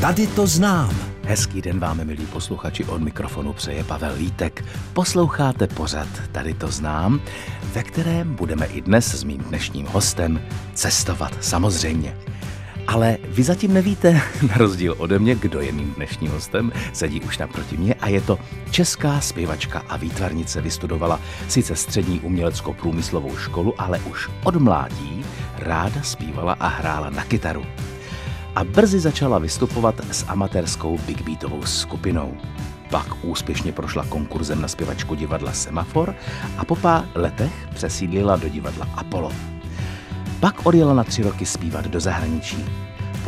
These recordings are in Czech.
Tady to znám. Hezký den vám, milí posluchači, od mikrofonu přeje Pavel Vítek. Posloucháte pořad Tady to znám, ve kterém budeme i dnes s mým dnešním hostem cestovat samozřejmě. Ale vy zatím nevíte, na rozdíl ode mě, kdo je mým dnešním hostem, sedí už naproti mě a je to česká zpěvačka a výtvarnice. Vystudovala sice střední umělecko-průmyslovou školu, ale už od mládí ráda zpívala a hrála na kytaru a brzy začala vystupovat s amatérskou big beatovou skupinou. Pak úspěšně prošla konkurzem na zpěvačku divadla Semafor a po pár letech přesídlila do divadla Apollo. Pak odjela na tři roky zpívat do zahraničí.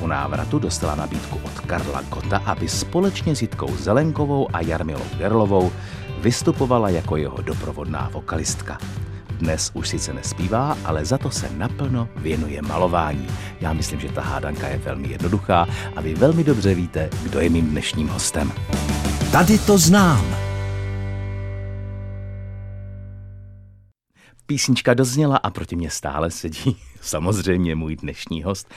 Po návratu dostala nabídku od Karla Gota, aby společně s Jitkou Zelenkovou a Jarmilou Gerlovou vystupovala jako jeho doprovodná vokalistka. Dnes už sice nespívá, ale za to se naplno věnuje malování. Já myslím, že ta hádanka je velmi jednoduchá a vy velmi dobře víte, kdo je mým dnešním hostem. Tady to znám. Písnička dozněla a proti mě stále sedí samozřejmě můj dnešní host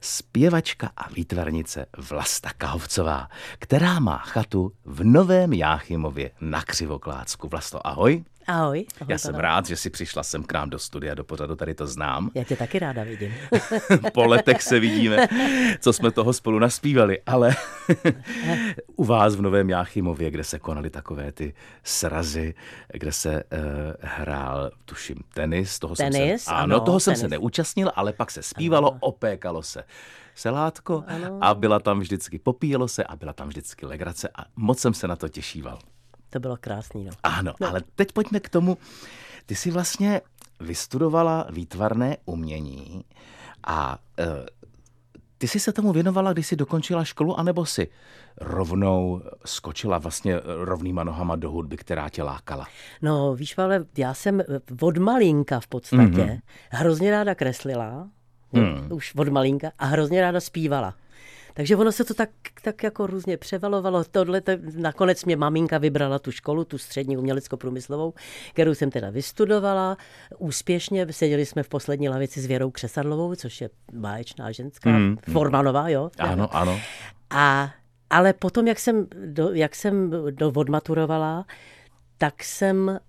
zpěvačka a výtvarnice Vlasta Kahovcová, která má chatu v Novém Jáchymově na Křivoklácku. Vlasto, ahoj. Ahoj. ahoj Já jsem rád, že jsi přišla sem k nám do studia, do pořadu, tady to znám. Já tě taky ráda vidím. po letech se vidíme, co jsme toho spolu naspívali, ale u vás v Novém Jáchymově, kde se konaly takové ty srazy, kde se uh, hrál, tuším, tenis. Toho tenis? Jsem se, ano, ano, toho tenis. jsem se neúčastnil, ale pak se zpívalo, ano. opékalo se selátko ano. a byla tam vždycky, popíjelo se a byla tam vždycky legrace a moc jsem se na to těšíval. To bylo krásný. No. Ano, no. ale teď pojďme k tomu. Ty jsi vlastně vystudovala výtvarné umění a e, ty jsi se tomu věnovala, když jsi dokončila školu, anebo si rovnou skočila vlastně rovnýma nohama do hudby, která tě lákala? No víš, ale já jsem od malinka v podstatě mm-hmm. hrozně ráda kreslila, mm. už od malinka, a hrozně ráda zpívala. Takže ono se to tak, tak jako různě převalovalo. Tohle to, nakonec mě maminka vybrala tu školu, tu střední umělecko-průmyslovou, kterou jsem teda vystudovala. Úspěšně seděli jsme v poslední lavici s Věrou Křesadlovou, což je báječná ženská, mm, Formanová, jo? Ano, ano. A, ale potom, jak jsem, do, jak jsem do, odmaturovala, tak jsem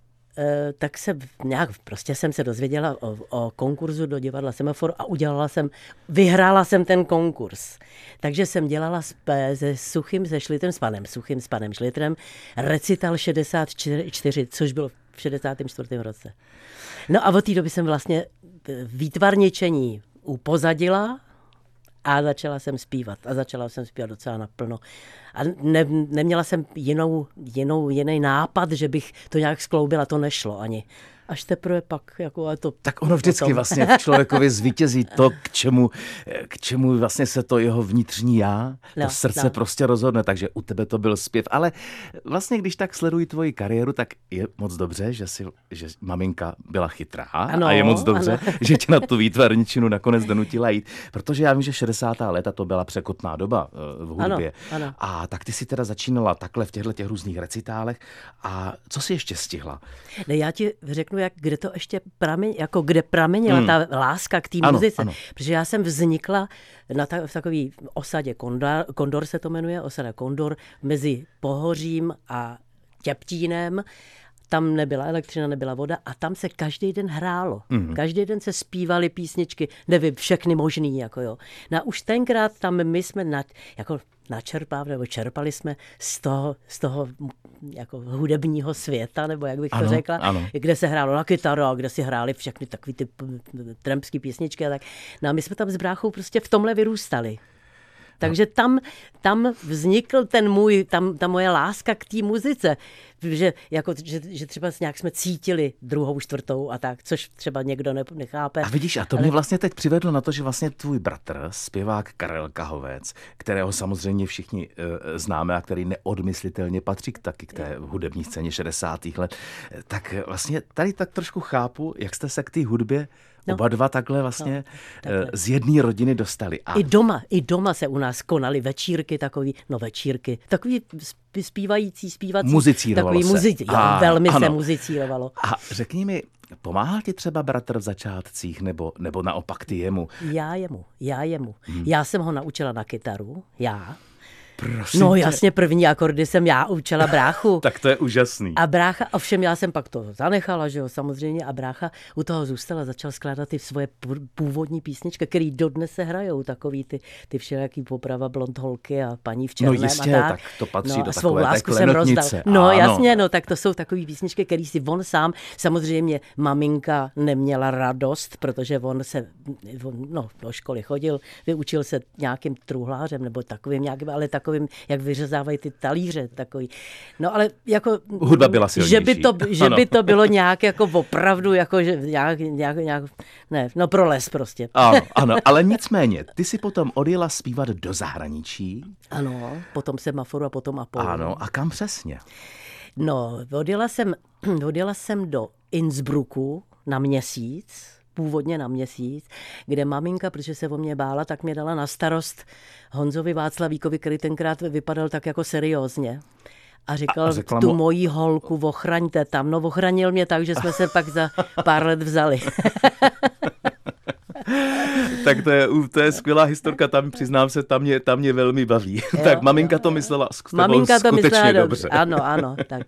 tak se nějak, prostě jsem se dozvěděla o, o konkurzu do divadla Semafor a udělala jsem, vyhrála jsem ten konkurs. Takže jsem dělala s, se Suchým, se Šlitrem, s panem Suchým, s panem Šlitrem, recital 64, což bylo v 64. roce. No a od té doby jsem vlastně eh, výtvarničení upozadila, a začala jsem zpívat. A začala jsem zpívat docela naplno. A ne, neměla jsem jinou, jinou, jiný nápad, že bych to nějak skloubila. To nešlo ani až teprve pak. Jako, a to tak ono vždycky potom. vlastně v člověkovi zvítězí to, k čemu, k čemu vlastně se to jeho vnitřní já, no, to srdce no. prostě rozhodne, takže u tebe to byl zpěv. Ale vlastně, když tak sleduji tvoji kariéru, tak je moc dobře, že, si, že maminka byla chytrá ano, a je moc dobře, ano. že tě na tu výtvarničinu nakonec donutila jít, protože já vím, že 60. léta to byla překotná doba eh, v hudbě. Ano, ano. A tak ty si teda začínala takhle v těchto těch různých recitálech. A co si ještě stihla? Ne, já ti řeknu, jak, kde to ještě pramen, jako kde pramenila hmm. ta láska k té muzice. Ano. Protože já jsem vznikla na ta, v takové osadě Kondor, Kondor se to jmenuje, osada Kondor, mezi Pohořím a Těptínem tam nebyla elektřina, nebyla voda a tam se každý den hrálo. Mm. Každý den se zpívaly písničky, nevím, všechny možný, jako jo. No a už tenkrát tam my jsme na, jako načerpávali, nebo čerpali jsme z toho, z toho jako hudebního světa, nebo jak bych ano, to řekla, ano. kde se hrálo na kytaru a kde si hráli všechny takové ty trampské písničky a tak. No a my jsme tam s bráchou prostě v tomhle vyrůstali. Takže tam, tam vznikl ten můj, tam, ta moje láska k té muzice. Že, jako, že, že třeba nějak jsme cítili druhou, čtvrtou a tak, což třeba někdo ne, nechápe. A vidíš, a to ale... mě vlastně teď přivedlo na to, že vlastně tvůj bratr, zpěvák Karel Kahovec, kterého samozřejmě všichni uh, známe a který neodmyslitelně patří taky k té hudební scéně 60. let, tak vlastně tady tak trošku chápu, jak jste se k té hudbě No. Oba dva takhle vlastně no, takhle. z jedné rodiny dostali. A... I doma, i doma se u nás konaly večírky takový, no večírky, takový zpívající, zpívací. Muzicírovalo takový se. Muzici, a, velmi ano. se muzicírovalo. A řekni mi, Pomáhal ti třeba bratr v začátcích, nebo, nebo naopak ty jemu? Já jemu, já jemu. Hmm. Já jsem ho naučila na kytaru, já. Prosím No tě. jasně, první akordy jsem já učila bráchu. Tak to je úžasný. A brácha, ovšem já jsem pak to zanechala, že jo, samozřejmě, a brácha u toho zůstala, začal skládat ty svoje pů- původní písničky, které dodnes se hrajou, takový ty, ty všelijaký poprava blond holky a paní v černém jistě, a tak. tak to patří no, do a svou lásku jsem rozdal. No Ano. jasně, no tak to jsou takové písničky, které si on sám, samozřejmě maminka neměla radost, protože on se, on, no, do školy chodil, vyučil se nějakým truhlářem nebo takovým nějakým, ale takovým, jak vyřezávají ty talíře, takový. No ale jako... Hudba byla Že by silnější. to, že Ano. by to bylo nějak jako opravdu, jako že nějak, nějak, nějak, ne, no pro les prostě. Ano, ano, ale nicméně, ty si potom odjela zpívat do zahraničí. Ano, potom semaforu a potom Apollo. Ano, a kam přesně? No, odjela jsem, odjela jsem do Innsbrucku na měsíc, původně na měsíc, kde maminka, protože se o mě bála, tak mě dala na starost Honzovi Václavíkovi, který tenkrát vypadal tak jako seriózně. A říkal, A- řekla tu mu- moji holku ochraňte tam. No ochránil mě tak, že jsme se pak za pár let vzali. Tak to je, to je skvělá historka, tam přiznám se, tam mě, tam mě velmi baví. tak maminka to myslela s Maminka to skutečně myslela dobře. dobře. Ano, ano, tak.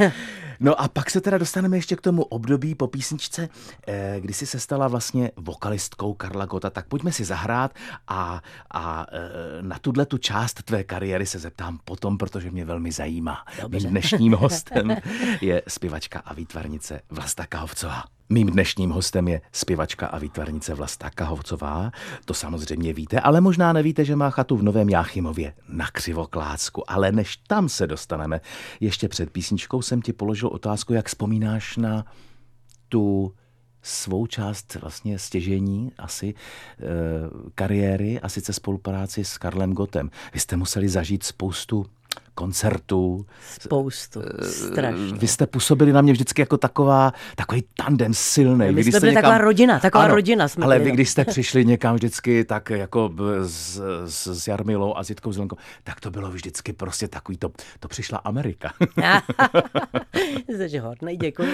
No a pak se teda dostaneme ještě k tomu období po písničce, eh, kdy jsi se stala vlastně vokalistkou Karla Gota. Tak pojďme si zahrát a, a eh, na tuhle tu část tvé kariéry se zeptám potom, protože mě velmi zajímá. Dobře. Mým dnešním hostem je zpěvačka a výtvarnice Vlasta Kahovcová. Mým dnešním hostem je zpěvačka a výtvarnice Vlasta Kahovcová. To samozřejmě víte, ale možná nevíte, že má chatu v Novém Jáchymově na Křivoklácku. Ale než tam se dostaneme, ještě před písničkou jsem ti položil otázku, jak vzpomínáš na tu svou část vlastně stěžení asi e, kariéry a sice spolupráci s Karlem Gotem. Vy jste museli zažít spoustu koncertů. Spoustu. Strašně. Vy jste působili na mě vždycky jako taková, takový tandem silný. My jsme byli taková rodina, taková rodina jsme Ale byli, vy, no. když jste přišli někam vždycky tak jako s, s, s Jarmilou a s Jitkou Zelenkou, tak to bylo vždycky prostě takový, to, to přišla Amerika. Jsi hodnej, děkuji.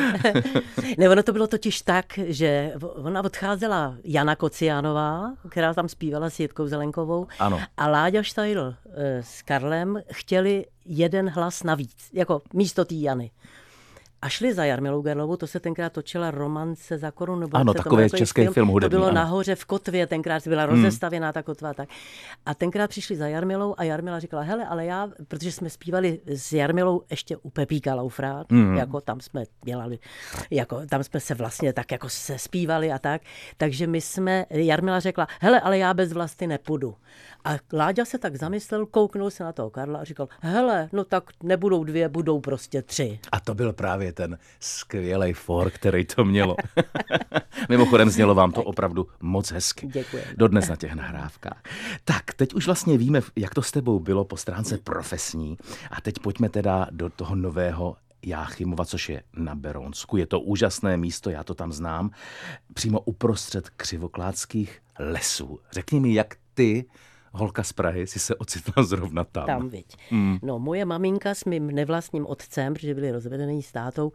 ne, ono to bylo totiž tak, že ona odcházela Jana Kociánová, která tam zpívala s Jitkou Zelenkovou. Ano. A Láďa Štajl eh, s Karlem chtěli jeden hlas navíc, jako místo té Jany. A šli za Jarmilou Gerlovou, to se tenkrát točila Romance za korunu. Nebo Ano, to takový jmenuje, český film hudební, To bylo ano. nahoře v Kotvě, tenkrát byla rozestavěná ta kotva. Tak. A tenkrát přišli za Jarmilou a Jarmila říkala, hele, ale já, protože jsme zpívali s Jarmilou ještě u Pepíka Laufrát, mm. jako tam jsme dělali, jako tam jsme se vlastně tak jako se zpívali a tak, takže my jsme, Jarmila řekla, hele, ale já bez vlasty nepůjdu. A Láďa se tak zamyslel, kouknul se na toho Karla a říkal, hele, no tak nebudou dvě, budou prostě tři. A to byl právě ten skvělý for, který to mělo. Mimochodem znělo vám to opravdu moc hezky. Děkujeme. Dodnes na těch nahrávkách. Tak, teď už vlastně víme, jak to s tebou bylo po stránce profesní. A teď pojďme teda do toho nového Jáchymova, což je na Berounsku. Je to úžasné místo, já to tam znám, přímo uprostřed křivokládských lesů. Řekni mi, jak ty, holka z Prahy, si se ocitla zrovna tam. Tam, viď. Mm. No, moje maminka s mým nevlastním otcem, protože byli rozvedený s tátou,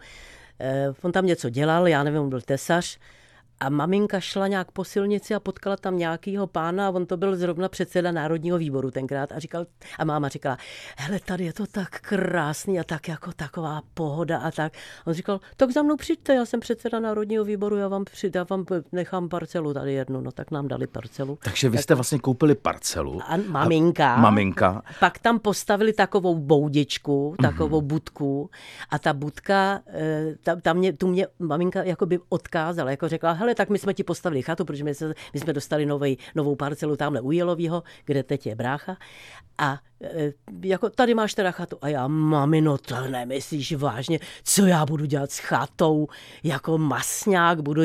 eh, on tam něco dělal, já nevím, on byl tesař, a maminka šla nějak po silnici a potkala tam nějakýho pána a on to byl zrovna předseda Národního výboru tenkrát a říkal, a máma říkala, hele, tady je to tak krásný a tak jako taková pohoda a tak. On říkal, tak za mnou přijďte, já jsem předseda Národního výboru, já vám, přijde, já vám nechám parcelu tady jednu, no tak nám dali parcelu. Takže vy jste vlastně koupili parcelu. A maminka. Maminka. Pak tam postavili takovou boudičku, Mhm. takovou budku a ta budka, eh, ta, ta mě, tu mě maminka jakoby odkázala, jako řekla, hele, tak my jsme ti postavili chatu, protože my, se, my jsme dostali novej, novou parcelu tamhle u Jelovýho, kde teď je brácha. A jako tady máš teda chatu. A já, mamino, to nemyslíš vážně, co já budu dělat s chatou, jako masňák, budu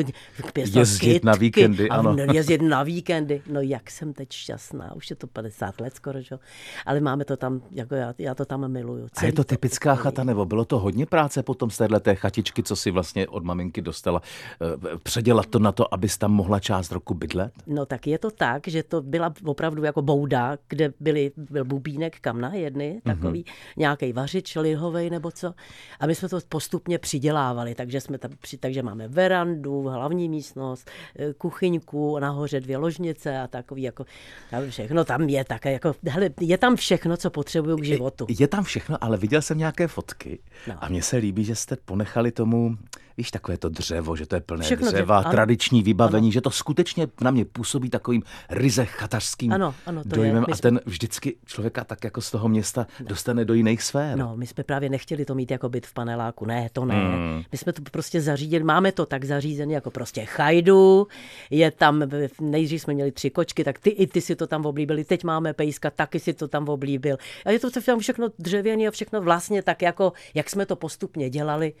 pěstovat Jezdit na kytky víkendy, a ano. jezdit na víkendy. No jak jsem teď šťastná, už je to 50 let skoro, že? jo. ale máme to tam, jako já, já to tam miluju. A je Celý to typická chata, nebo bylo to hodně práce potom z téhle té chatičky, co si vlastně od maminky dostala, eh, předělat to na to, abys tam mohla část roku bydlet? No tak je to tak, že to byla opravdu jako bouda, kde byly, byl bubínek komínek kam na jedny, takový mm-hmm. nějaký vařič lihovej nebo co. A my jsme to postupně přidělávali, takže jsme tam, takže máme verandu, hlavní místnost, eh, kuchyňku, nahoře dvě ložnice a takový jako, tam všechno tam je také, jako, hele, je tam všechno, co potřebuju k životu. Je, je tam všechno, ale viděl jsem nějaké fotky no. a mně se líbí, že jste ponechali tomu víš, takové to dřevo, že to je plné Všechno dřeva, dřevo, tradiční vybavení, ano. že to skutečně na mě působí takovým ryze chatařským ano, ano, to dojmem je. a ten vždycky člověka tak jako z toho města no. dostane do jiných sfér. No, my jsme právě nechtěli to mít jako byt v paneláku, ne, to ne. Hmm. My jsme to prostě zařídili, máme to tak zařízené jako prostě chajdu, je tam, nejdřív jsme měli tři kočky, tak ty i ty si to tam oblíbili, teď máme pejska, taky si to tam oblíbil. A je to tam všechno dřevěné a všechno vlastně tak jako, jak jsme to postupně dělali,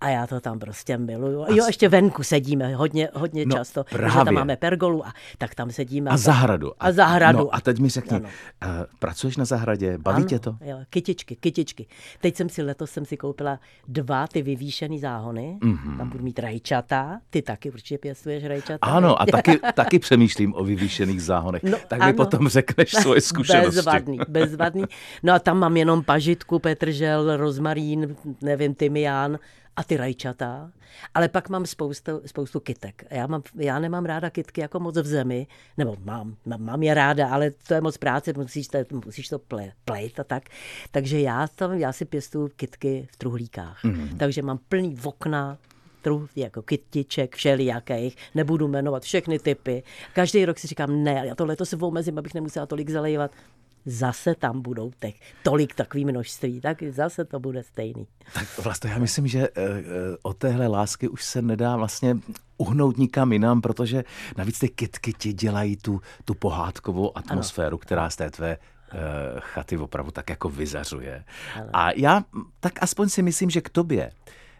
a já to tam prostě miluju. Jo, ještě venku sedíme hodně, hodně no, často. Právě. Že tam máme pergolu a tak tam sedíme. A, a zahradu. A zahradu. No, a teď mi řekni, ano. uh, pracuješ na zahradě, baví ano, tě to? Jo, kytičky, kytičky. Teď jsem si letos jsem si koupila dva ty vyvýšený záhony. Mm-hmm. Tam budu mít rajčata. Ty taky určitě pěstuješ rajčata. Ano, a taky, taky přemýšlím o vyvýšených záhonech. No, tak ano. mi potom řekneš svoje zkušenosti. Bezvadný, bezvadný. No a tam mám jenom pažitku, petržel, rozmarín, nevím, tymián a ty rajčata, ale pak mám spoustu, spoustu kytek. Já, mám, já nemám ráda kytky jako moc v zemi, nebo mám, mám, mám je ráda, ale to je moc práce, musíš to, musíš to ple, plejt a tak. Takže já, tam, já si pěstuju kytky v truhlíkách. Mm-hmm. Takže mám plný okna, truh, jako kytiček všelijakých, nebudu jmenovat všechny typy. Každý rok si říkám, ne, já tohle to se omezím, abych nemusela tolik zalejvat zase tam budou těch, tolik takový množství, tak zase to bude stejný. Tak vlastně já myslím, že uh, od téhle lásky už se nedá vlastně uhnout nikam jinam, protože navíc ty kytky ti dělají tu, tu pohádkovou atmosféru, ano. která z té tvé uh, chaty opravdu tak jako vyzařuje. Ano. A já tak aspoň si myslím, že k tobě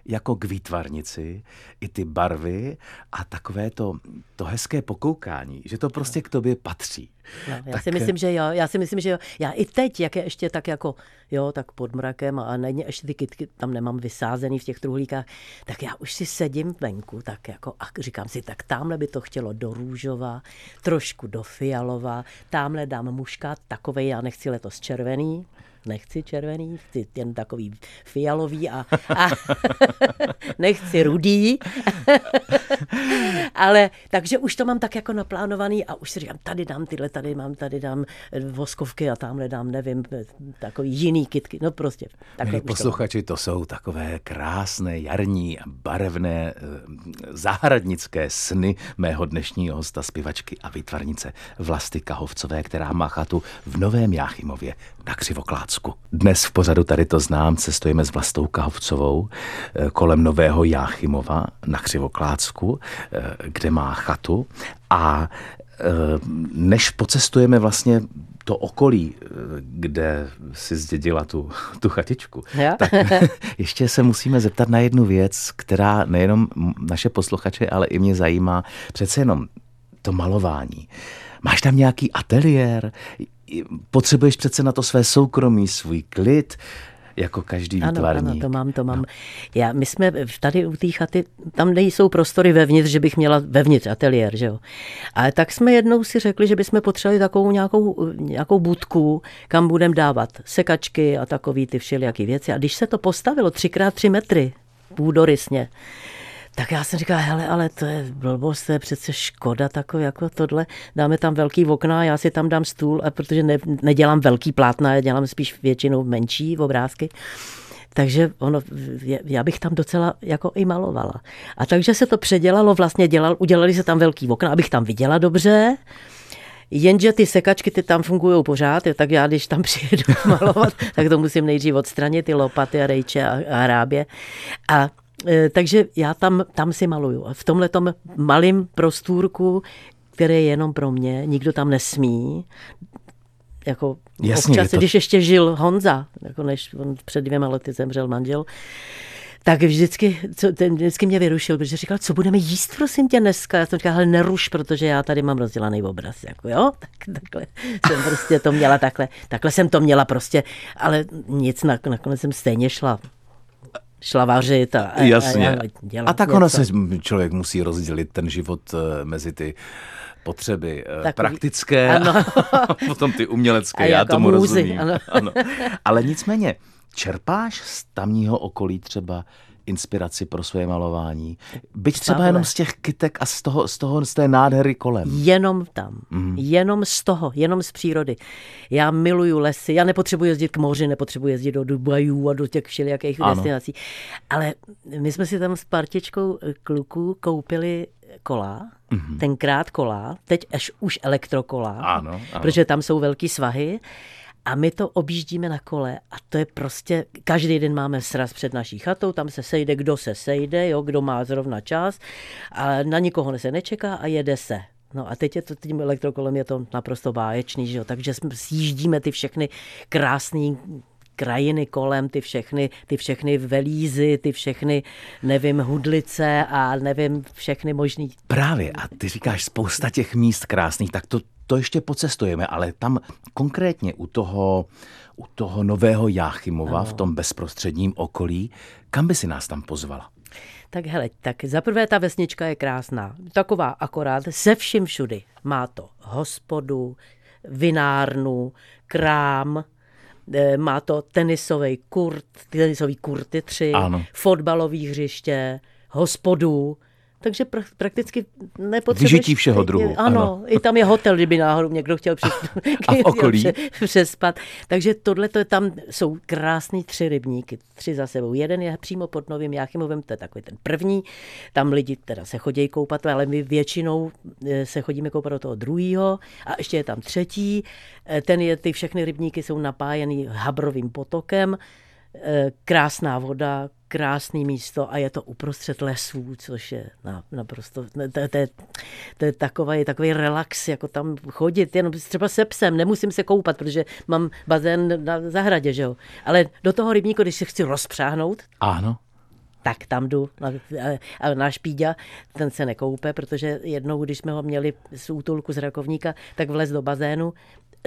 jako k výtvarnici, i ty barvy a takové to, to hezké pokoukání, že to prostě k tobě patří. No, já tak... si myslím, že jo, já si myslím, že jo. Já i teď, jak je ještě tak jako, jo, tak pod mrakem a není ještě ty kytky, tam nemám vysázený v těch truhlíkách, tak já už si sedím venku, tak jako a říkám si, tak tamhle by to chtělo do růžova, trošku do fialova, tamhle dám muška, takovej já nechci letos červený, nechci červený, chci jen takový fialový a, a nechci rudý. Ale takže už to mám tak jako naplánovaný a už si říkám, tady dám tyhle, tady mám, tady dám voskovky a tamhle dám, nevím, takový jiný kitky. No prostě. Milí posluchači, to, to jsou takové krásné jarní a barevné eh, zahradnické sny mého dnešního hosta, zpěvačky a výtvarnice Vlasty Kahovcové, která má chatu v Novém Jáchymově na Křivoklácku. Dnes v pořadu tady to znám, cestujeme s Vlastou Kahovcovou eh, kolem Nového Jáchymova na Křivoklácku, eh, kde má chatu a eh, než pocestujeme vlastně to okolí, kde si zdědila tu, tu chatičku, ja? tak ještě se musíme zeptat na jednu věc, která nejenom naše posluchače, ale i mě zajímá. Přece jenom to malování. Máš tam nějaký ateliér? potřebuješ přece na to své soukromí, svůj klid, jako každý ano, výtvarník. Ano, to mám, to mám. No. Já, my jsme tady u té chaty, tam nejsou prostory vevnitř, že bych měla vevnitř ateliér, že jo. Ale tak jsme jednou si řekli, že bychom potřebovali takovou nějakou, nějakou budku, kam budeme dávat sekačky a takový ty všelijaký věci. A když se to postavilo třikrát tři metry, půdorysně, tak já jsem říkala, hele, ale to je blbost, to je přece škoda takový jako tohle. Dáme tam velký okna, já si tam dám stůl, a protože ne, nedělám velký plátna, já dělám spíš většinou menší obrázky. Takže ono, já bych tam docela jako i malovala. A takže se to předělalo, vlastně dělal, udělali se tam velký okna, abych tam viděla dobře. Jenže ty sekačky ty tam fungují pořád, tak já když tam přijedu malovat, tak to musím nejdřív odstranit, ty lopaty a rejče a, a hrábě. A takže já tam, tam si maluju. V tomhle malém prostůrku, které je jenom pro mě, nikdo tam nesmí. Jako Jasně, občas, to... když ještě žil Honza, jako než on před dvěma lety zemřel manžel, tak vždycky, co, ten vždycky mě vyrušil, protože říkal, co budeme jíst, prosím tě, dneska. Já jsem říkal, hele, neruš, protože já tady mám rozdělaný obraz, jako jo, tak, takhle jsem prostě to měla takhle, takhle jsem to měla prostě, ale nic, nakonec jsem stejně šla šla vařit a, Jasně. a, a dělat A tak ono se člověk musí rozdělit ten život eh, mezi ty potřeby eh, Takový- praktické Ano. a potom ty umělecké, A já jako tomu můzy, rozumím. ano. Ano. Ale nicméně, čerpáš z tamního okolí třeba inspiraci pro své malování? Byť třeba Pavle. jenom z těch kytek a z, toho, z, toho, z té nádhery kolem. Jenom tam. Mhm. Jenom z toho, jenom z přírody. Já miluju lesy, já nepotřebuji jezdit k moři, nepotřebuji jezdit do Dubajů a do těch všelijakých Ano. destinací. Ale my jsme si tam s partičkou kluků koupili kola, Mhm. tenkrát kola, teď až už elektrokola, Ano, ano. protože tam jsou velký svahy. A my to objíždíme na kole a to je prostě, každý den máme sraz před naší chatou, tam se sejde, kdo se sejde, jo, kdo má zrovna čas, a na nikoho se nečeká a jede se. No a teď je to tím elektrokolem je to naprosto báječný, že jo? takže sjíždíme ty všechny krásné krajiny kolem, ty všechny, ty všechny velízy, ty všechny, nevím, hudlice a nevím, všechny možný Právě, a ty říkáš spousta těch míst krásných, tak to, to ještě pocestujeme, ale tam konkrétně u toho, u toho nového Jáchymova ano. v tom bezprostředním okolí, kam by si nás tam pozvala? Tak hele, tak zaprvé ta vesnička je krásná. Taková akorát se vším všudy. Má to hospodu, vinárnu, krám, eh, má to tenisový kurt, tenisový kurty tři, Ano. fotbalový hřiště, hospodu, takže pr- prakticky nepotřebuješ... Vyžití všeho druhu, Ano, ano. i tam je hotel, kdyby náhodou někdo chtěl přes, A v okolí? pře- přespat. Takže tohle to je tam jsou krásný tři rybníky, tři za sebou. Jeden je přímo pod Novým Jáchymovem, to je takový ten první. Tam lidi teda se chodí koupat, ale my většinou eh, se chodíme koupat do toho druhého. A ještě je tam třetí. Eh, Ten je, ty všechny rybníky jsou napájený habrovým potokem. Eh, Krásná voda, krásný místo a je to uprostřed lesů, což je na, naprosto, to, to, je, to je takový, takový relax, jako tam chodit, jenom třeba se psem, nemusím se koupat, protože mám bazén na zahradě, že jo. Ale do toho rybníku, když se chci rozpřáhnout, Ano. tak tam jdu. A, náš Píďa, ten se nekoupe, protože jednou, když jsme ho měli z útulku z rakovníka, tak vlez do bazénu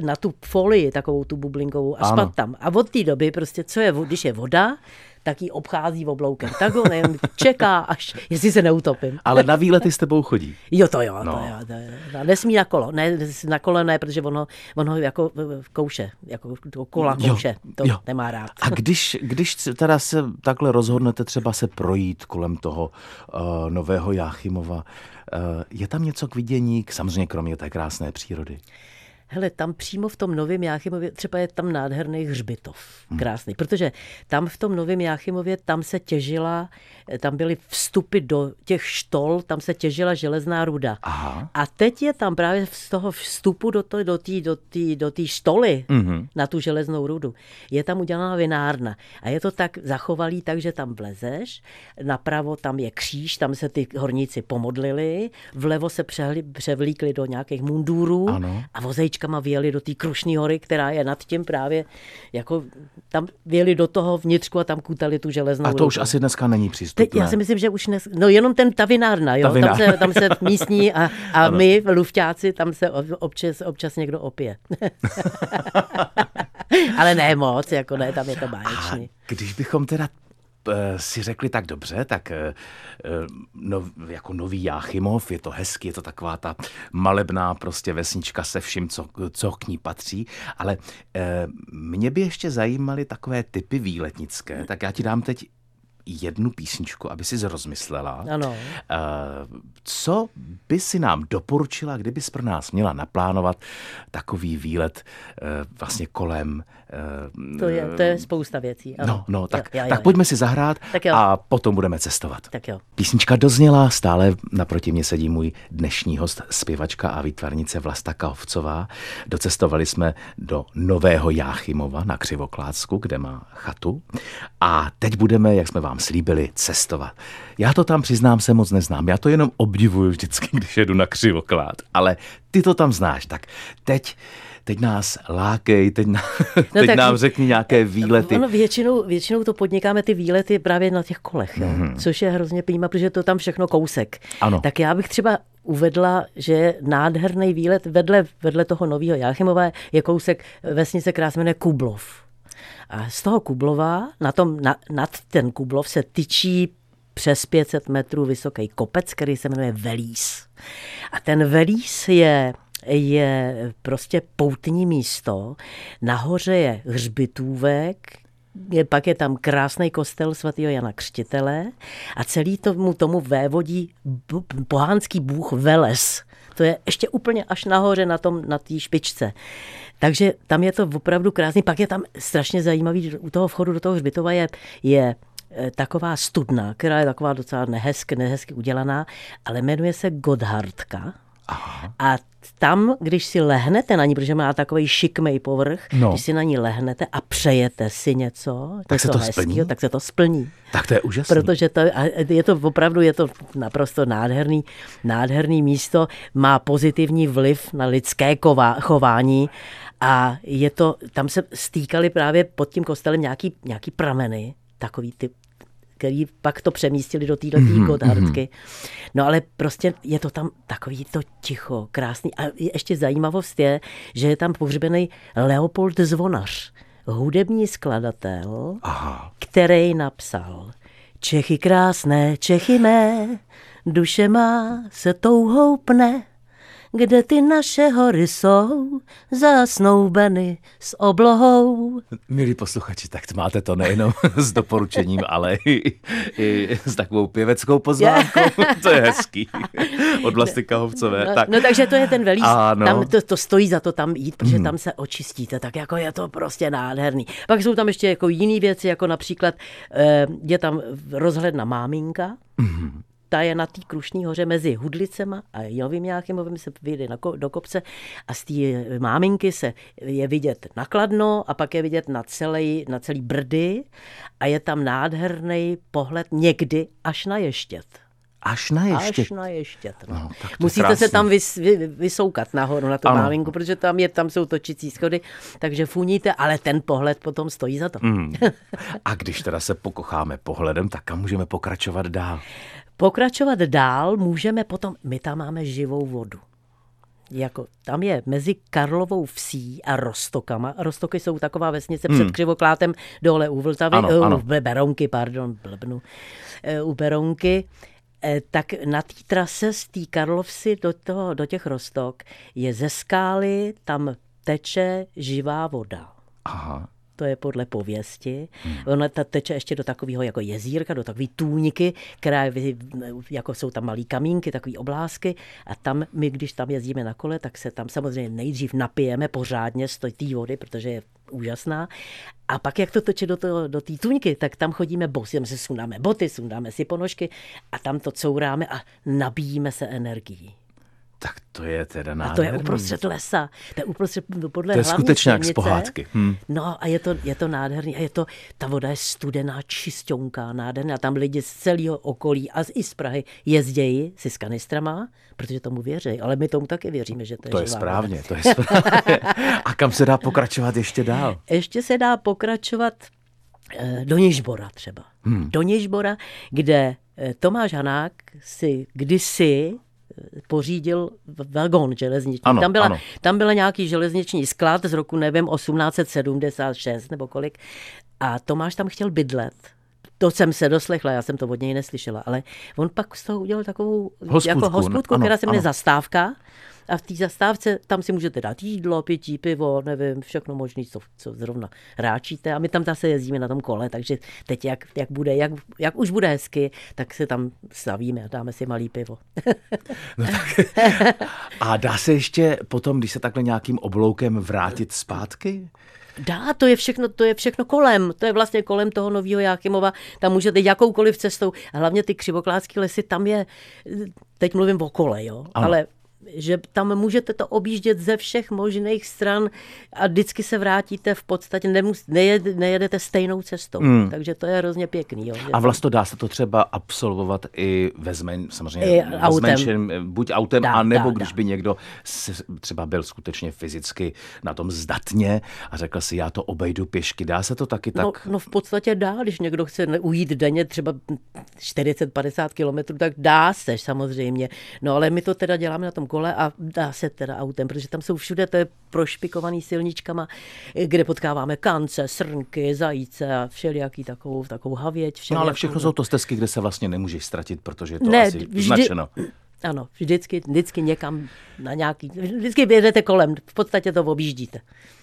na tu folii, takovou tu bublinkovou a spad tam. A od té doby prostě, co je, když je voda, tak ji obchází obloukem. Tak ho nevím, čeká, až, jestli se neutopím. Ale na výlety s tebou chodí. Jo, to jo, No. to jo. To jo. Nesmí na kolo. Ne, na kolo ne, protože ono, ono jako kouše, jako to kola Jo, kouše. To jo. nemá rád. A když, když teda se takhle rozhodnete třeba se projít kolem toho uh, nového Jáchymova, uh, je tam něco k vidění, k, samozřejmě kromě té krásné přírody? Hele, tam přímo v tom Novém Jáchymově, třeba je tam nádherný hřbitov, Hmm. krásný, protože tam v tom Novém Jáchymově, tam se těžila, eh, tam byly vstupy do těch štol, tam se těžila železná ruda. Aha. A teď je tam právě z toho vstupu do té do tý, do tý, do tý štoly Mhm. na tu železnou rudu, je tam udělaná vinárna. A je to tak zachovalý, tak, že tam vlezeš, napravo tam je kříž, tam se ty horníci pomodlili, vlevo se přehli, převlíkli do nějakých mundurů Ano. a vozejčkama vyjeli do té Krušní hory, která je nad tím právě, jako tam vyjeli do toho vnitřku a tam kutali tu železnou A to už asi dneska není přístupné. Teď já si myslím, že už dnes, no jenom ten ta vinárna, jo, Ta tam, se, tam se místní a, a my, lufťáci, tam se ob- občas, občas někdo opije. Ale ne moc, jako ne, tam je to A báječný. když bychom teda si řekli tak dobře, tak eh, eh, no, jako nový Jáchymov, je to hezký, je to taková ta malebná prostě vesnička se vším, co, co k ní patří, ale eh, mě by ještě zajímaly takové typy výletnické, tak já ti dám teď jednu písničku, aby si rozmyslela. Ano. Eh, Co by si nám doporučila, kdybys pro nás měla naplánovat takový výlet eh, vlastně kolem eh, To je, to je spousta věcí. Ano. No, no, tak, Jo, jo, jo, tak jo. pojďme si zahrát Tak jo. a potom budeme cestovat. Tak jo. Písnička dozněla, stále naproti mě sedí můj dnešní host, zpěvačka a výtvarnice Vlasta Kaovcová. Docestovali jsme do Nového Jáchymova na Křivoklácku, kde má chatu. A teď budeme, jak jsme vám slíbili, cestovat. Já to tam přiznám se moc neznám, já to jenom obdivuju vždycky, když jedu na Křivoklád, ale ty to tam znáš, tak teď Teď nás lákej, teď, na, teď No tak- nám řekni nějaké výlety. Ono většinou, většinou to podnikáme ty výlety právě na těch kolech, jo? Mhm. což je hrozně prýma, protože to tam všechno kousek. Ano. Tak já bych třeba uvedla, že nádherný výlet vedle, vedle toho nového Jáchymova je kousek vesnice, která se jmenuje Kublov. A z toho Kublova, na tom, na, nad ten Kublov se tyčí přes 500 metrů vysoký kopec, který se jmenuje Velís. A ten Velís je je prostě poutní místo. Nahoře je hřbitůvek, je, pak je tam krásný kostel svatého Jana Křtitele a celý tomu, tomu vévodí pohánský bůh Veles. To je ještě úplně až nahoře na té na špičce. Takže tam je to opravdu krásný. Pak je tam strašně zajímavý, že u toho vchodu do toho hřbitova je, je eh, taková studna, která je taková docela nehezky, nehezky udělaná, ale jmenuje se Godhardka. Aha. A tam, když si lehnete na ní, protože má takový šikmej povrch, no. když si na ní lehnete a přejete si něco, tak se to hezkýho, splní? tak se to splní. Tak to je úžasné. Protože to, je to opravdu je to naprosto nádherný, nádherný místo, má pozitivní vliv na lidské chování a je to, tam se stýkali právě pod tím kostelem nějaký, nějaký prameny, takový ty který pak to přemístili do této mm-hmm, Godhardky. No ale prostě je to tam takový to ticho, krásný. A ještě zajímavost je, že je tam pohřbený Leopold Zvonař, hudební skladatel, Aha. který napsal Čechy krásné, Čechy mé, duše má se touhou pne, kde ty naše hory jsou, zasnoubeny s oblohou. Milí posluchači, tak máte to nejenom s doporučením, ale i, i s takovou pěveckou pozvánkou. to je hezký. Od Vlasty Kahovcové. No, tak. no takže to je ten velíz. Tam to, to stojí za to tam jít, protože hmm. tam se očistíte, tak jako je to prostě nádherný. Pak jsou tam ještě jako jiné věci, jako například eh, je tam rozhledna máminka, hmm ta je na té Krušní hoře mezi Hudlicema a Novým Jáchymovým se vyjde na, do kopce a z té máminky se je vidět nakladno a pak je vidět na celý, na celý Brdy a je tam nádherný pohled někdy až na Ještět. Až na ještět. Až na ještět. No. No, Musíte se tam vys, vy, vysoukat nahoru na tu ano. málinku, protože tam, je, tam jsou točící schody, takže funíte, ale ten pohled potom stojí za to. Mm. A když teda se pokocháme pohledem, tak kam můžeme pokračovat dál? Pokračovat dál můžeme potom, my tam máme živou vodu. Jako, tam je mezi Karlovou vsí a Rostokama. Rostoky jsou taková vesnice hmm. před Křivoklátem dole u Vltavy, ano, uh, ano. Beronky, pardon, blbnu, uh, u Beronky. Uh, tak na té trase z té Karlovsy do, toho, do těch Rostok je ze skály, tam teče živá voda. Aha to je podle pověsti. Hmm. Ona ta teče ještě do takového jako jezírka, do takové tůniky, která jako jsou tam malý kamínky, takové oblásky a tam my, když tam jezdíme na kole, tak se tam samozřejmě nejdřív napijeme pořádně z té vody, protože je úžasná. A pak, jak to teče do, toho, do té tůňky, tak tam chodíme bosy, tam se sundáme boty, sundáme si ponožky a tam to couráme a nabíjíme se energií. Tak to je teda nádherný. A to je uprostřed lesa. To je uprostřed podle To je skutečně jak z pohádky. Hmm. No a je to, je to nádherný. A je to, ta voda je studená, čistonká, nádherná. A tam lidi z celého okolí a i z Prahy jezdějí si s kanistrama, protože tomu věří. Ale my tomu taky věříme, že to je To je správně, voda. to je správně. a kam se dá pokračovat ještě dál? Ještě se dá pokračovat eh, do Nižbora třeba. Hmm. Do Nižbora, kde eh, Tomáš Hanák si kdysi pořídil vagón železniční. Ano, tam, byla, ano. tam byla nějaký železniční sklad z roku, nevím, 1876 nebo kolik. A Tomáš tam chtěl bydlet. To jsem se doslechla, já jsem to od něj neslyšela, ale on pak z toho udělal takovou hospůdku, jako hospůdku, která se jmenuje Zastávka a v té zastávce tam si můžete dát jídlo, pití, pivo, nevím, všechno možné, co, co zrovna ráčíte. A my tam zase jezdíme na tom kole, takže teď, jak, jak, bude, jak, jak už bude hezky, tak se tam stavíme a dáme si malý pivo. no tak, a dá se ještě potom, když se takhle nějakým obloukem vrátit zpátky? Dá, to je všechno, to je všechno kolem. To je vlastně kolem toho nového Jáchymova. Tam můžete jakoukoliv cestou. A hlavně ty křivokládské lesy, tam je, teď mluvím o kole, jo, ano. ale že tam můžete to objíždět ze všech možných stran a vždycky se vrátíte v podstatě, nemus, nejed, nejedete stejnou cestou. Mm. Takže to je hrozně pěkný. Jo, a vlastně dá se to třeba absolvovat i ve zmen, samozřejmě I autem. Zmenšen, buď autem, dá, anebo dá, když dá. by někdo třeba byl skutečně fyzicky na tom zdatně a řekl si, já to obejdu pěšky. Dá se to taky no, tak? No v podstatě dá, když někdo chce ujít denně třeba 40-50 kilometrů, tak dá se samozřejmě. No ale my to teda děláme na tom kole a dá se teda autem, protože tam jsou všude, to je prošpikovaný silničkama, kde potkáváme kance, srnky, zajíce a všelijaký takovou, takovou havěť. No ale všechno jsou to stezky, kde se vlastně nemůžeš ztratit, protože je to Ne, asi vždy- značeno. Ano, vždycky, vždycky někam na nějaký, vždycky jedete kolem, v podstatě to objíždíte.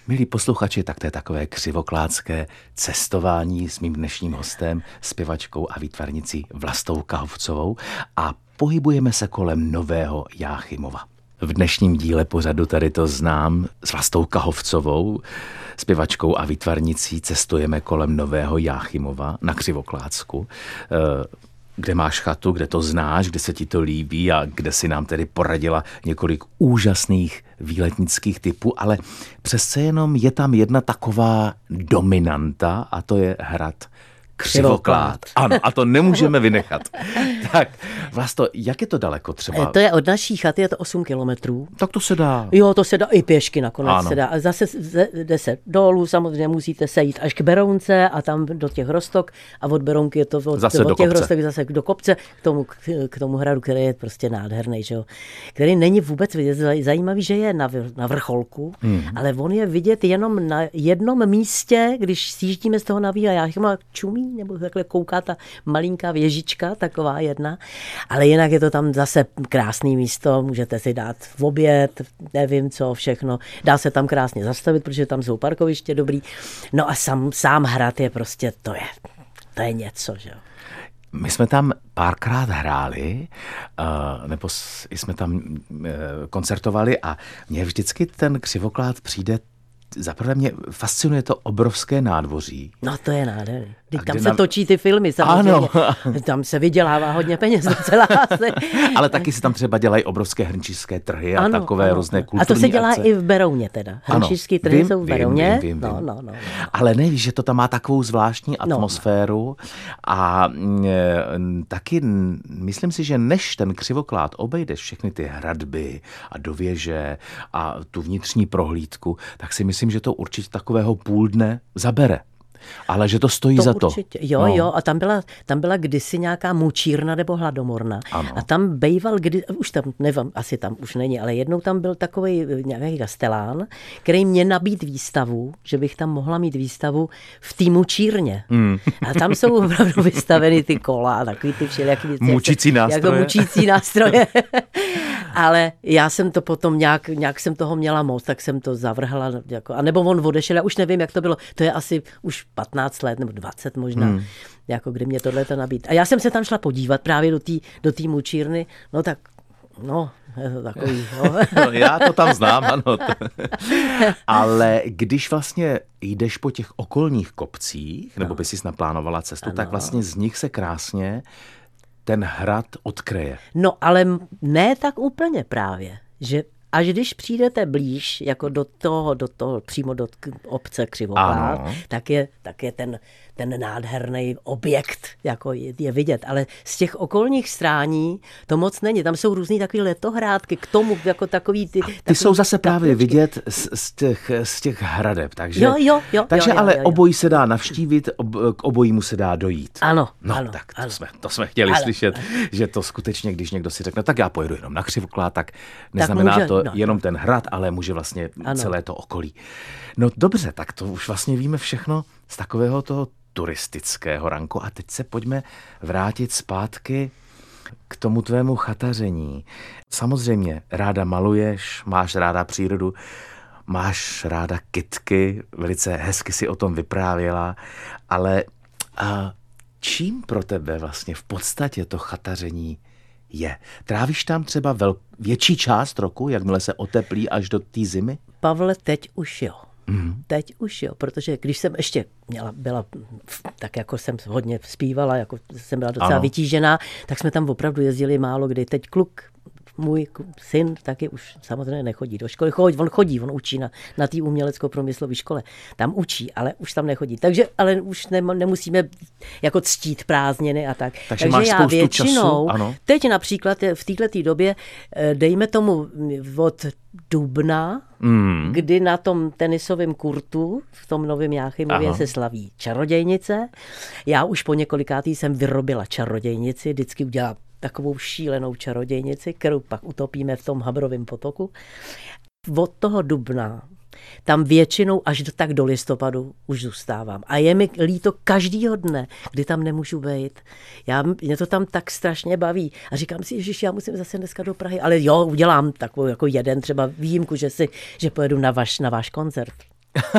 Milí posluchači, tak to je takové křivokládské cestování s mým dnešním hostem, zpěvačkou a výtvarnicí Vlastou Kahovcovou a pohybujeme se kolem Nového Jáchymova. V dnešním díle pořadu tady to znám s Vlastou Kahovcovou, zpěvačkou a výtvarnicí cestujeme kolem Nového Jáchymova na Křivokládsku. Eh, kde máš chatu, kde to znáš, kde se ti to líbí a kde si nám tedy poradila několik úžasných výletnických typů, ale přece jenom je tam jedna taková dominanta a to je hrad Křivoklád. Ano, a to nemůžeme vynechat. tak, Vlasto, jak je to daleko Eh, třeba? To je od naší chaty, je to 8 kilometrů. Tak to se dá. Jo, to se dá i pěšky nakonec Ano. se dá. A zase jde se dolů, samozřejmě musíte sejít až k Berounce a tam do těch Rostok a od Berounky je to od, Zase od do těch kopce. Rostok zase do kopce k tomu, k, k tomu hradu, který je prostě nádherný, že jo. Který není vůbec vidět. Zaj- Zajímavý, že je na, na vrcholku, Hmm. ale on je vidět jenom na jednom místě, když sjíždíme z toho navíha Jáchyma čumí, nebo takhle kouká ta malinká věžička, taková jedna. Ale jinak je to tam zase krásný místo, můžete si dát v oběd, nevím co, všechno. Dá se tam krásně zastavit, protože tam jsou parkoviště dobrý. No a sám, sám hrad je prostě, to je, to je něco, že jo. My jsme tam párkrát hráli, uh, nebo jsme tam uh, koncertovali a mně vždycky ten křivoklád přijde, zaprvé mě fascinuje to obrovské nádvoří. No to je nádherný. Vždyť A tam se na- točí ty filmy samozřejmě. Ano. Tam se vydělává hodně peněz docela. Ale taky si tam třeba dělají obrovské hrnčířské trhy a takové různé kulturní A to se dělá akce. i v Berouně teda. Hrnčířský trhy vím, jsou v Berouně. vím, vím, no, vím. no, no, no. Ale ne, víš, že to tam má takovou zvláštní No. atmosféru a mm, e, taky myslím si, že než ten křivoklád obejdeš všechny ty hradby a dověže a tu vnitřní prohlídku, tak si myslím, že to určitě takového půl dne zabere. Ale že to stojí To za to. určitě. Jo, No. jo, a tam byla, tam byla kdysi nějaká mučírna nebo hladomorna. Ano. A tam bejval, kdy, už tam, nevím, asi tam už není, ale jednou tam byl takový nějaký kastelán, který mě nabít výstavu, že bych tam mohla mít výstavu v té mučírně. Hmm. A tam jsou opravdu vystaveny ty kola a takový ty všelijaký věci. jak se- Mučící nástroje. Jako mučící nástroje. ale já jsem to potom nějak, nějak jsem toho měla moc, tak jsem to zavrhla. Jako, a nebo on odešel, já už nevím, jak to bylo. To je asi už 15 let nebo 20 možná, hmm. jako kdy mě tohle to nabít. A já jsem se tam šla podívat právě do té do tý mučírny, no tak, no, je to takový, no. No, já to tam znám, ano. Ale když vlastně jdeš po těch okolních kopcích, nebo by si naplánovala cestu, tak vlastně z nich se krásně ten hrad odkryje. No ale ne tak úplně právě, že až když přijdete blíž, jako do toho, do toho přímo do obce Křivoklád, Ano. tak je, tak je ten, ten nádherný objekt, jako je, je vidět. Ale z těch okolních strání to moc není. Tam jsou různý takové letohrádky k tomu, jako takový ty... Ty jsou zase právě vidět z, z, těch, z těch hradeb, takže, Jo, jo, jo, takže jo, jo, ale jo, jo. obojí se dá navštívit, ob, k obojímu se dá dojít. Ano, No, ano, tak to, ano. Jsme, to jsme chtěli Ano, slyšet, že to skutečně, když někdo si řekne, tak já pojedu jenom na křivoklád, tak neznamená může, to no. jenom ten hrad, ale může vlastně Ano. celé to okolí. No dobře, tak to už vlastně víme všechno z takového toho turistického ranku a teď se pojďme vrátit zpátky k tomu tvému chataření. Samozřejmě, ráda maluješ, máš ráda přírodu, máš ráda kitky, velice hezky si o tom vyprávěla, ale a čím pro tebe vlastně v podstatě to chataření je? Trávíš tam třeba vel, větší část roku, jakmile se oteplí až do té zimy? Pavle, teď už jo. Mm. Teď už jo, protože když jsem ještě měla, byla, tak jako jsem hodně zpívala, jako jsem byla docela ano. vytížená, tak jsme tam opravdu jezdili málo kdy. Teď kluk, můj syn taky už samozřejmě nechodí do školy. Chodí, on chodí, on učí na, na té umělecko-průmyslové škole. Tam učí, ale už tam nechodí. Takže, ale už ne, nemusíme jako ctít prázdniny a tak. Takže máš já spoustu většinou, času, ano. teď například v této době, eh, dejme tomu od dubna, Mm. kdy na tom tenisovém kurtu v tom novém Jáchymově se slaví čarodějnice. Já už po několikátý jsem vyrobila čarodějnici, vždycky udělala takovou šílenou čarodějnici, kterou pak utopíme v tom Habrovém potoku. Od toho dubna tam většinou až do, tak do listopadu už zůstávám. A je mi líto každýho dne, kdy tam nemůžu být. Já, mě to tam tak strašně baví. A říkám si, že já musím zase dneska do Prahy. Ale jo, udělám takovou jako jeden třeba výjimku, že, si, že pojedu na váš, na váš koncert.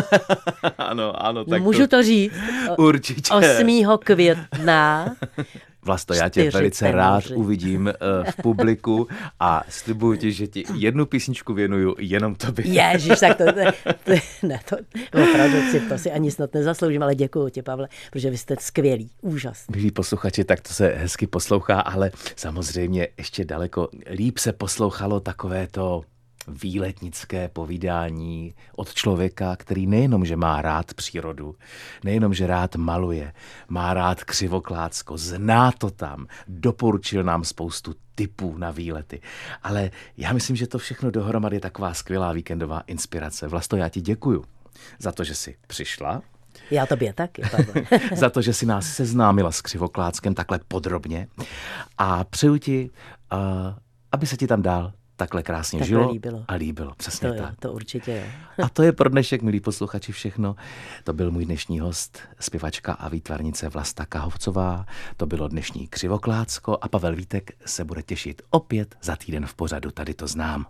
ano, ano. Tak Můžu to, to říct? Určitě. 8. května Vlasto, já tě velice tenoři. rád uvidím uh, v publiku a slibuju ti, že ti jednu písničku věnuju jenom tobě. Ježiš, tak to, to, to, ne, to opravdu si, to si ani snad nezasloužím, ale děkuji ti, Pavle, protože vy jste skvělý, úžasný. Milí posluchači, tak to se hezky poslouchá, ale samozřejmě ještě daleko líp se poslouchalo takové to výletnické povídání od člověka, který nejenom, že má rád přírodu, nejenom, že rád maluje, má rád křivoklácko, zná to tam, doporučil nám spoustu typů na výlety. Ale já myslím, že to všechno dohromady je taková skvělá víkendová inspirace. Vlasto, já ti děkuju za to, že jsi přišla, já tobě taky, za to, že si nás seznámila s Křivokláckem takhle podrobně a přeju ti, uh, aby se ti tam dál takhle krásně takhle žilo líbilo. a líbilo. Přesně to tak. Jo, to určitě je. a to je pro dnešek, milí posluchači, všechno. To byl můj dnešní host, zpěvačka a výtvarnice Vlasta Kahovcová. To bylo dnešní Křivoklácko a Pavel Vítek se bude těšit opět za týden v pořadu. Tady to znám.